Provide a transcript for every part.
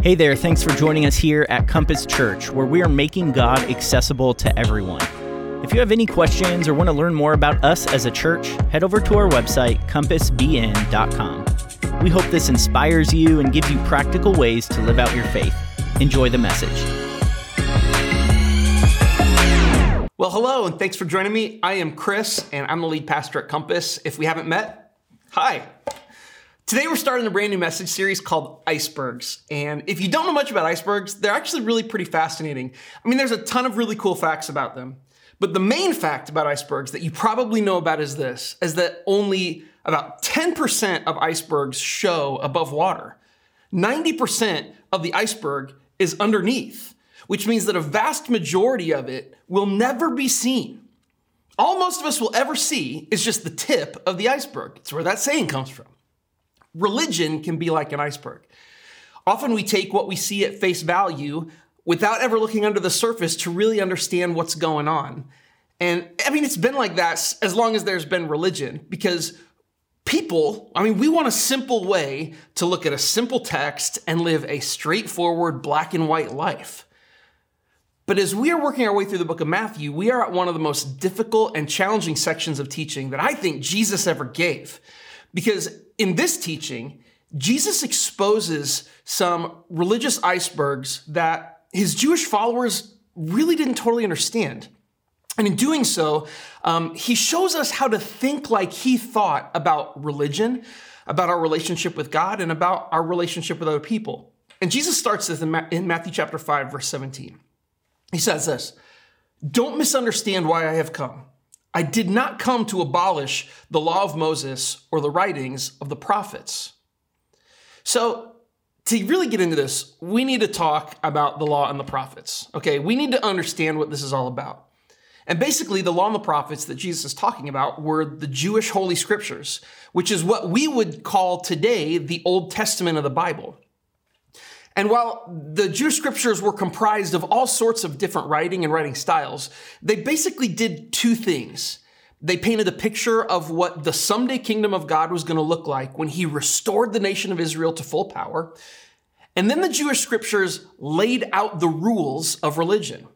Hey there, thanks for joining us here at Compass Church, where we are making God accessible to everyone. If you have any questions or want to learn more about us as a church, head over to our website, compassbn.com. We hope this inspires you and gives you practical ways to live out your faith. Enjoy the message. Well, hello, and thanks for joining me. I am Chris, and I'm the lead pastor at Compass. If we haven't met, hi. Today, we're starting a brand new message series called Icebergs. And if you don't know much about icebergs, they're actually really pretty fascinating. I mean, there's a ton of really cool facts about them. But the main fact about icebergs that you probably know about is this is that only about 10% of icebergs show above water. 90% of the iceberg is underneath, which means that a vast majority of it will never be seen. All most of us will ever see is just the tip of the iceberg. It's where that saying comes from. Religion can be like an iceberg. Often we take what we see at face value without ever looking under the surface to really understand what's going on. And I mean, it's been like that as long as there's been religion because people, I mean, we want a simple way to look at a simple text and live a straightforward black and white life. But as we are working our way through the book of Matthew, we are at one of the most difficult and challenging sections of teaching that I think Jesus ever gave. Because in this teaching, Jesus exposes some religious icebergs that his Jewish followers really didn't totally understand. And in doing so, um, he shows us how to think like he thought about religion, about our relationship with God, and about our relationship with other people. And Jesus starts this in Matthew chapter 5, verse 17. He says this Don't misunderstand why I have come. I did not come to abolish the law of Moses or the writings of the prophets. So, to really get into this, we need to talk about the law and the prophets. Okay, we need to understand what this is all about. And basically, the law and the prophets that Jesus is talking about were the Jewish holy scriptures, which is what we would call today the Old Testament of the Bible. And while the Jewish scriptures were comprised of all sorts of different writing and writing styles, they basically did two things. They painted a picture of what the someday kingdom of God was going to look like when he restored the nation of Israel to full power. And then the Jewish scriptures laid out the rules of religion.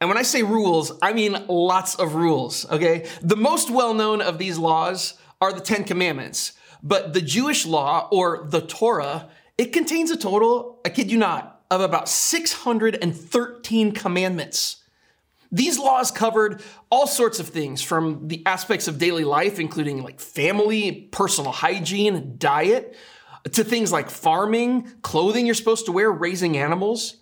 And when I say rules, I mean lots of rules, okay? The most well known of these laws are the Ten Commandments. But the Jewish law, or the Torah, it contains a total, I kid you not, of about 613 commandments. These laws covered all sorts of things from the aspects of daily life, including like family, personal hygiene, diet, to things like farming, clothing you're supposed to wear, raising animals.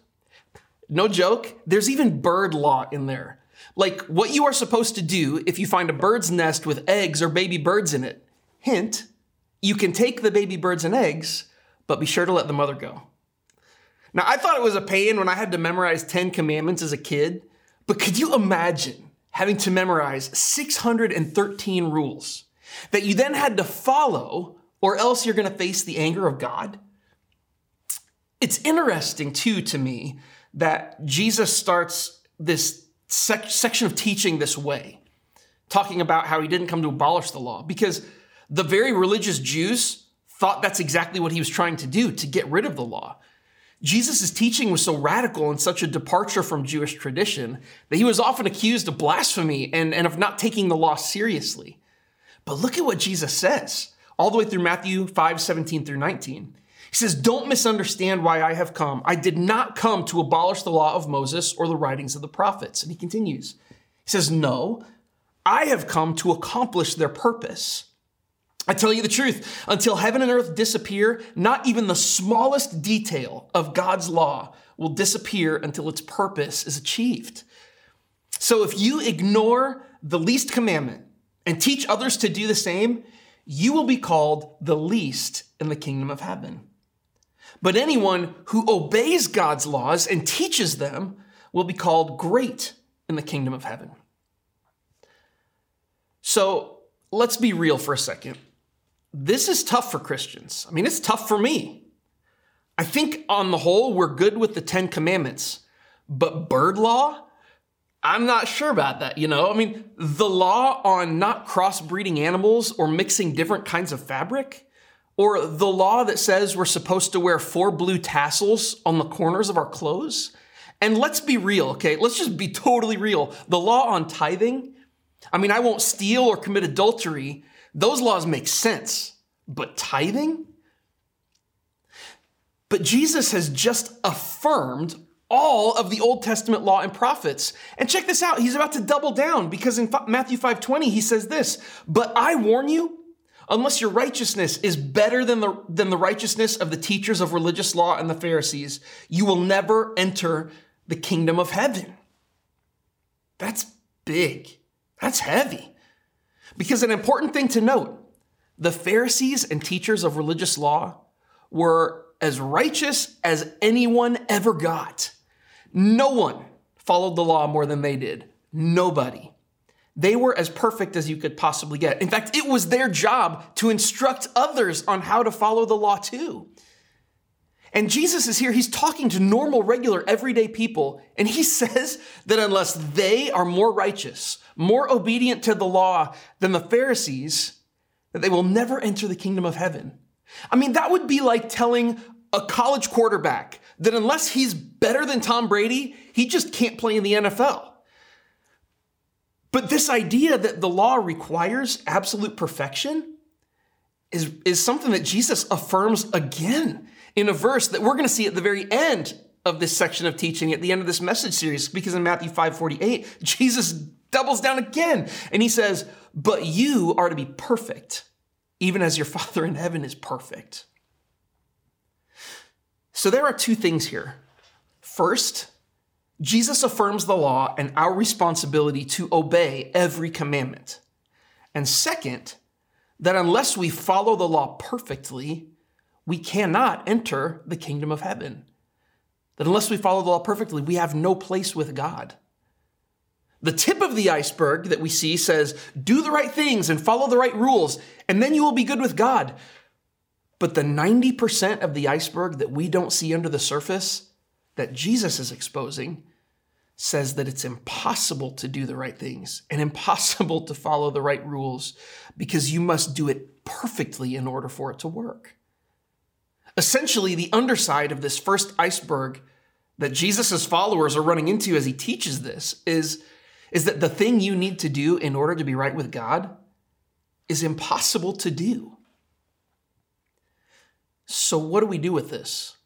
No joke, there's even bird law in there. Like what you are supposed to do if you find a bird's nest with eggs or baby birds in it. Hint, you can take the baby birds and eggs but be sure to let the mother go. Now, I thought it was a pain when I had to memorize 10 commandments as a kid, but could you imagine having to memorize 613 rules that you then had to follow, or else you're going to face the anger of God? It's interesting, too, to me, that Jesus starts this sec- section of teaching this way, talking about how he didn't come to abolish the law, because the very religious Jews thought that's exactly what he was trying to do to get rid of the law. Jesus' teaching was so radical and such a departure from Jewish tradition that he was often accused of blasphemy and, and of not taking the law seriously. But look at what Jesus says all the way through Matthew 5 17 through 19. He says, Don't misunderstand why I have come. I did not come to abolish the law of Moses or the writings of the prophets. And he continues. He says, No, I have come to accomplish their purpose. I tell you the truth, until heaven and earth disappear, not even the smallest detail of God's law will disappear until its purpose is achieved. So if you ignore the least commandment and teach others to do the same, you will be called the least in the kingdom of heaven. But anyone who obeys God's laws and teaches them will be called great in the kingdom of heaven. So let's be real for a second this is tough for Christians. I mean, it's tough for me. I think on the whole, we're good with the Ten Commandments, but bird law, I'm not sure about that, you know? I mean, the law on not crossbreeding animals or mixing different kinds of fabric, Or the law that says we're supposed to wear four blue tassels on the corners of our clothes? And let's be real, okay? Let's just be totally real. The law on tithing, I mean, I won't steal or commit adultery. Those laws make sense. But tithing? But Jesus has just affirmed all of the Old Testament law and prophets. And check this out, he's about to double down because in Matthew 5:20 he says this, "But I warn you, unless your righteousness is better than the than the righteousness of the teachers of religious law and the Pharisees, you will never enter the kingdom of heaven." That's big. That's heavy. Because an important thing to note, the Pharisees and teachers of religious law were as righteous as anyone ever got. No one followed the law more than they did. Nobody. They were as perfect as you could possibly get. In fact, it was their job to instruct others on how to follow the law too. And Jesus is here, he's talking to normal, regular, everyday people, and he says that unless they are more righteous, more obedient to the law than the Pharisees, that they will never enter the kingdom of heaven. I mean, that would be like telling a college quarterback that unless he's better than Tom Brady, he just can't play in the NFL. But this idea that the law requires absolute perfection is, is something that Jesus affirms again in a verse that we're going to see at the very end of this section of teaching at the end of this message series because in Matthew 5:48 Jesus doubles down again and he says, "But you are to be perfect, even as your Father in heaven is perfect." So there are two things here. First, Jesus affirms the law and our responsibility to obey every commandment. And second, that unless we follow the law perfectly, we cannot enter the kingdom of heaven. That unless we follow the law perfectly, we have no place with God. The tip of the iceberg that we see says, do the right things and follow the right rules, and then you will be good with God. But the 90% of the iceberg that we don't see under the surface, that Jesus is exposing, says that it's impossible to do the right things and impossible to follow the right rules because you must do it perfectly in order for it to work. Essentially, the underside of this first iceberg that Jesus' followers are running into as he teaches this is, is that the thing you need to do in order to be right with God is impossible to do. So, what do we do with this?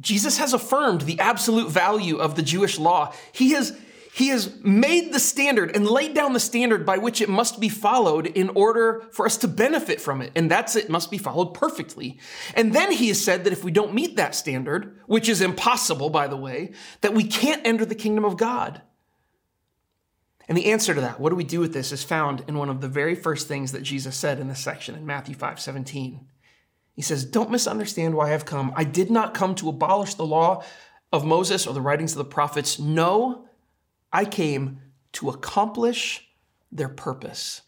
Jesus has affirmed the absolute value of the Jewish law. He has, he has made the standard and laid down the standard by which it must be followed in order for us to benefit from it. And that's it must be followed perfectly. And then he has said that if we don't meet that standard, which is impossible, by the way, that we can't enter the kingdom of God. And the answer to that, what do we do with this, is found in one of the very first things that Jesus said in this section in Matthew 5 17. He says, Don't misunderstand why I've come. I did not come to abolish the law of Moses or the writings of the prophets. No, I came to accomplish their purpose.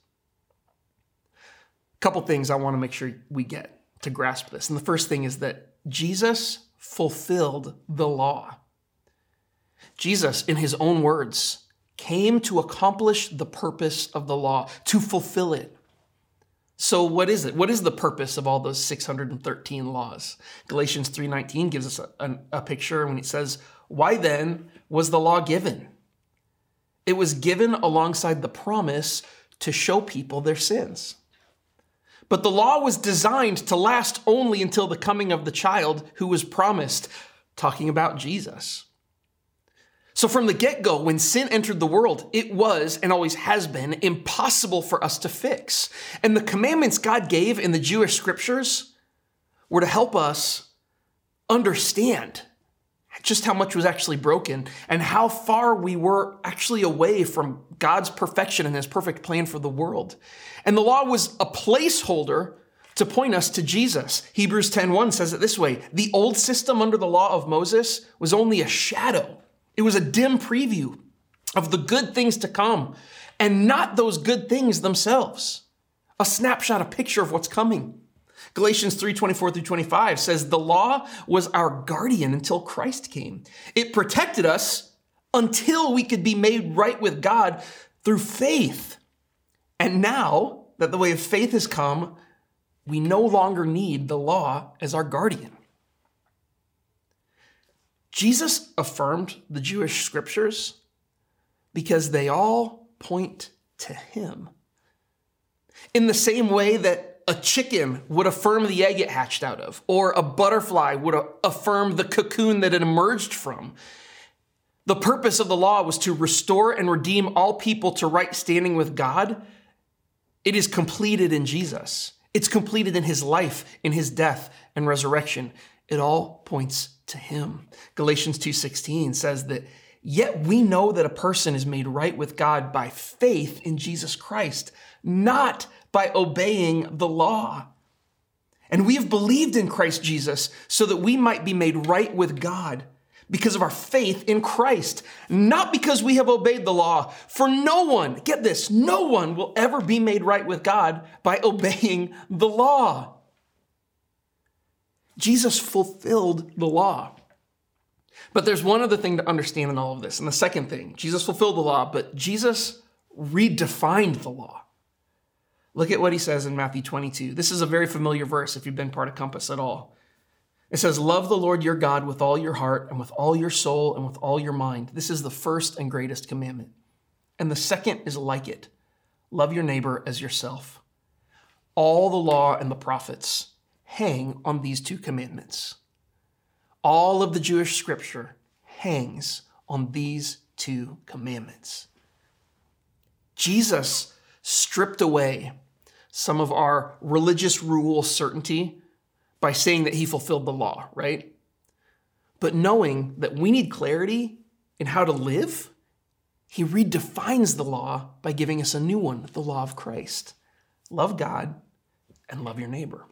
A couple things I want to make sure we get to grasp this. And the first thing is that Jesus fulfilled the law. Jesus, in his own words, came to accomplish the purpose of the law, to fulfill it. So what is it? What is the purpose of all those 613 laws? Galatians 3:19 gives us a, a, picture when it says, "Why then was the law given?" It was given alongside the promise to show people their sins. But the law was designed to last only until the coming of the child who was promised, talking about Jesus. So, from the get go, when sin entered the world, it was and always has been impossible for us to fix. And the commandments God gave in the Jewish scriptures were to help us understand just how much was actually broken and how far we were actually away from God's perfection and his perfect plan for the world. And the law was a placeholder to point us to Jesus. Hebrews 10:1 says it this way, the old system under the law of Moses was only a shadow it was a dim preview of the good things to come and not those good things themselves. A snapshot, a picture of what's coming. Galatians 3 24 through 25 says, The law was our guardian until Christ came. It protected us until we could be made right with God through faith. And now that the way of faith has come, we no longer need the law as our guardian. Jesus affirmed the Jewish scriptures because they all point to him. In the same way that a chicken would affirm the egg it hatched out of, or a butterfly would affirm the cocoon that it emerged from. The purpose of the law was to restore and redeem all people to right standing with God. It is completed in Jesus. It's completed in his life, in his death and resurrection. It all points to him. Galatians 2:16 says that yet we know that a person is made right with God by faith in Jesus Christ, not by obeying the law. And we have believed in Christ Jesus so that we might be made right with God because of our faith in Christ, not because we have obeyed the law. For no one, get this, no one will ever be made right with God by obeying the law. Jesus fulfilled the law. But there's one other thing to understand in all of this. And the second thing, Jesus fulfilled the law, but Jesus redefined the law. Look at what he says in Matthew 22. This is a very familiar verse if you've been part of Compass at all. It says, Love the Lord your God with all your heart and with all your soul and with all your mind. This is the first and greatest commandment. And the second is like it love your neighbor as yourself. All the law and the prophets hang on these two commandments. All of the Jewish scripture hangs on these two commandments. Jesus stripped away some of our religious rule certainty by saying that he fulfilled the law, right? But knowing that we need clarity in how to live, he redefines the law by giving us a new one, the law of Christ. Love God and love your neighbor.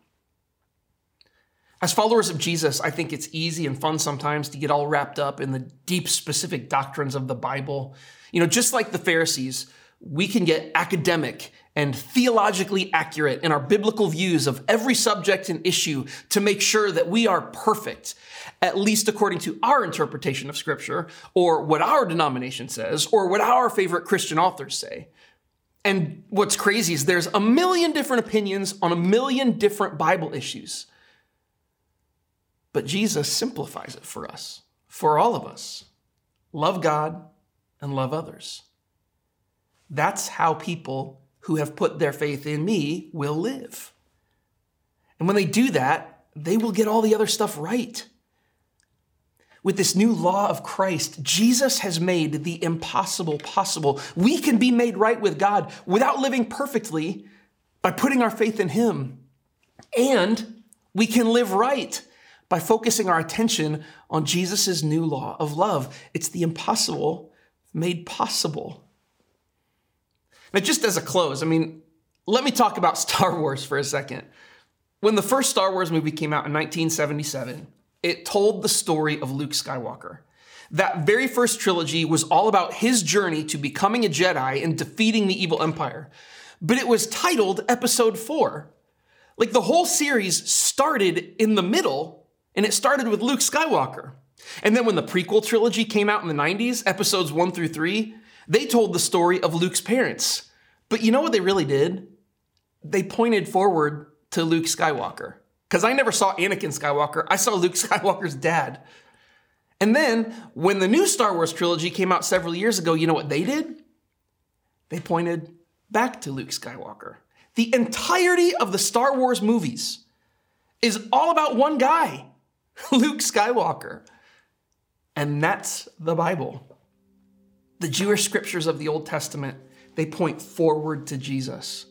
As followers of Jesus, I think it's easy and fun sometimes to get all wrapped up in the deep, specific doctrines of the Bible. You know, just like the Pharisees, we can get academic and theologically accurate in our biblical views of every subject and issue to make sure that we are perfect, at least according to our interpretation of Scripture, or what our denomination says, or what our favorite Christian authors say. And what's crazy is there's a million different opinions on a million different Bible issues. But Jesus simplifies it for us, for all of us. Love God and love others. That's how people who have put their faith in me will live. And when they do that, they will get all the other stuff right. With this new law of Christ, Jesus has made the impossible possible. We can be made right with God without living perfectly by putting our faith in Him. And we can live right by focusing our attention on Jesus' new law of love. It's the impossible made possible. Now, just as a close, I mean, let me talk about Star Wars for a second. When the first Star Wars movie came out in 1977, it told the story of Luke Skywalker. That very first trilogy was all about his journey to becoming a Jedi and defeating the evil empire. But it was titled Episode 4. Like the whole series started in the middle, and it started with Luke Skywalker. And then when the prequel trilogy came out in the 90s, episodes 1 through 3, they told the story of Luke's parents. But you know what they really did? They pointed forward to Luke Skywalker. Because I never saw Anakin Skywalker, I saw Luke Skywalker's dad. And then when the new Star Wars trilogy came out several years ago, you know what they did? They pointed back to Luke Skywalker. The entirety of the Star Wars movies is all about one guy, Luke Skywalker. And that's the Bible. The Jewish scriptures of the Old Testament, they point forward to Jesus.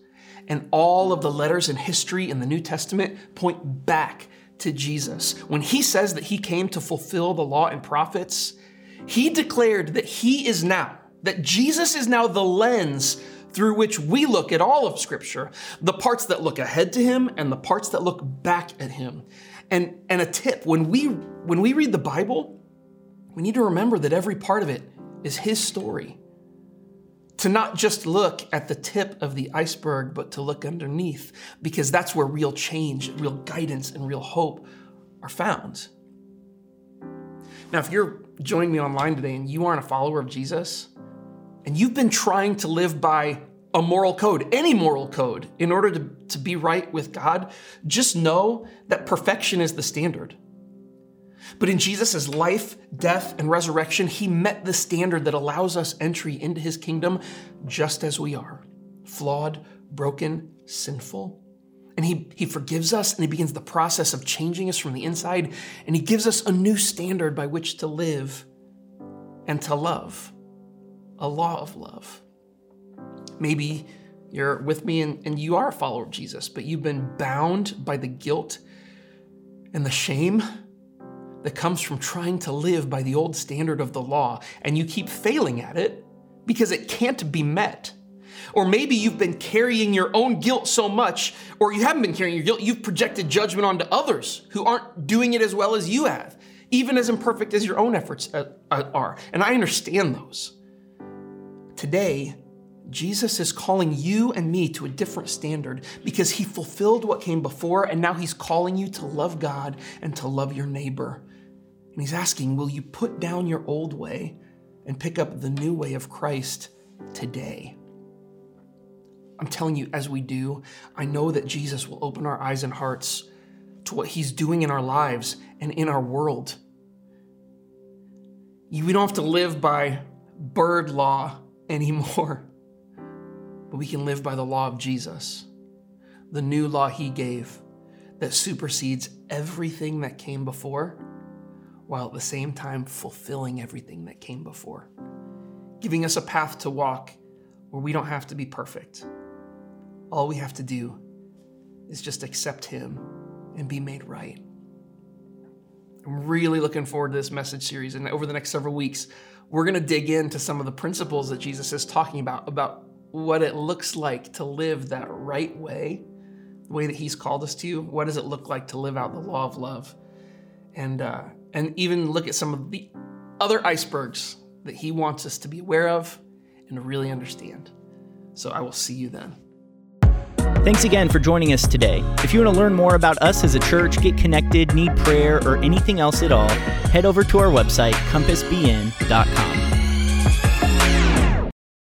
And all of the letters in history in the New Testament point back to Jesus. When he says that he came to fulfill the law and prophets, he declared that he is now, that Jesus is now the lens through which we look at all of Scripture, the parts that look ahead to him and the parts that look back at him. And, and a tip when we, when we read the Bible, we need to remember that every part of it is his story. To not just look at the tip of the iceberg, but to look underneath, because that's where real change, real guidance, and real hope are found. Now, if you're joining me online today and you aren't a follower of Jesus, and you've been trying to live by a moral code, any moral code, in order to, to be right with God, just know that perfection is the standard. But in Jesus' life, death, and resurrection, he met the standard that allows us entry into his kingdom just as we are flawed, broken, sinful. And he, he forgives us and he begins the process of changing us from the inside. And he gives us a new standard by which to live and to love a law of love. Maybe you're with me and, and you are a follower of Jesus, but you've been bound by the guilt and the shame that comes from trying to live by the old standard of the law, and you keep failing at it because it can't be met. Or maybe you've been carrying your own guilt so much, or you haven't been carrying your guilt, you've projected judgment onto others who aren't doing it as well as you have, even as imperfect as your own efforts uh, uh, are. And I understand those. Today, Jesus is calling you and me to a different standard because he fulfilled what came before, and now he's calling you to love God and to love your neighbor. And he's asking, Will you put down your old way and pick up the new way of Christ today? I'm telling you, as we do, I know that Jesus will open our eyes and hearts to what he's doing in our lives and in our world. We don't have to live by bird law anymore, but we can live by the law of Jesus, the new law he gave that supersedes everything that came before, while at the same time fulfilling everything that came before, giving us a path to walk where we don't have to be perfect. All we have to do is just accept him and be made right. I'm really looking forward to this message series, and over the next several weeks, we're going to dig into some of the principles that Jesus is talking about, about what it looks like to live that right way, the way that He's called us to. What does it look like to live out the law of love? And, uh, and even look at some of the other icebergs that He wants us to be aware of and really understand. So I will see you then. Thanks again for joining us today. If you want to learn more about us as a church, get connected, need prayer, or anything else at all, head over to our website, compassbn.com.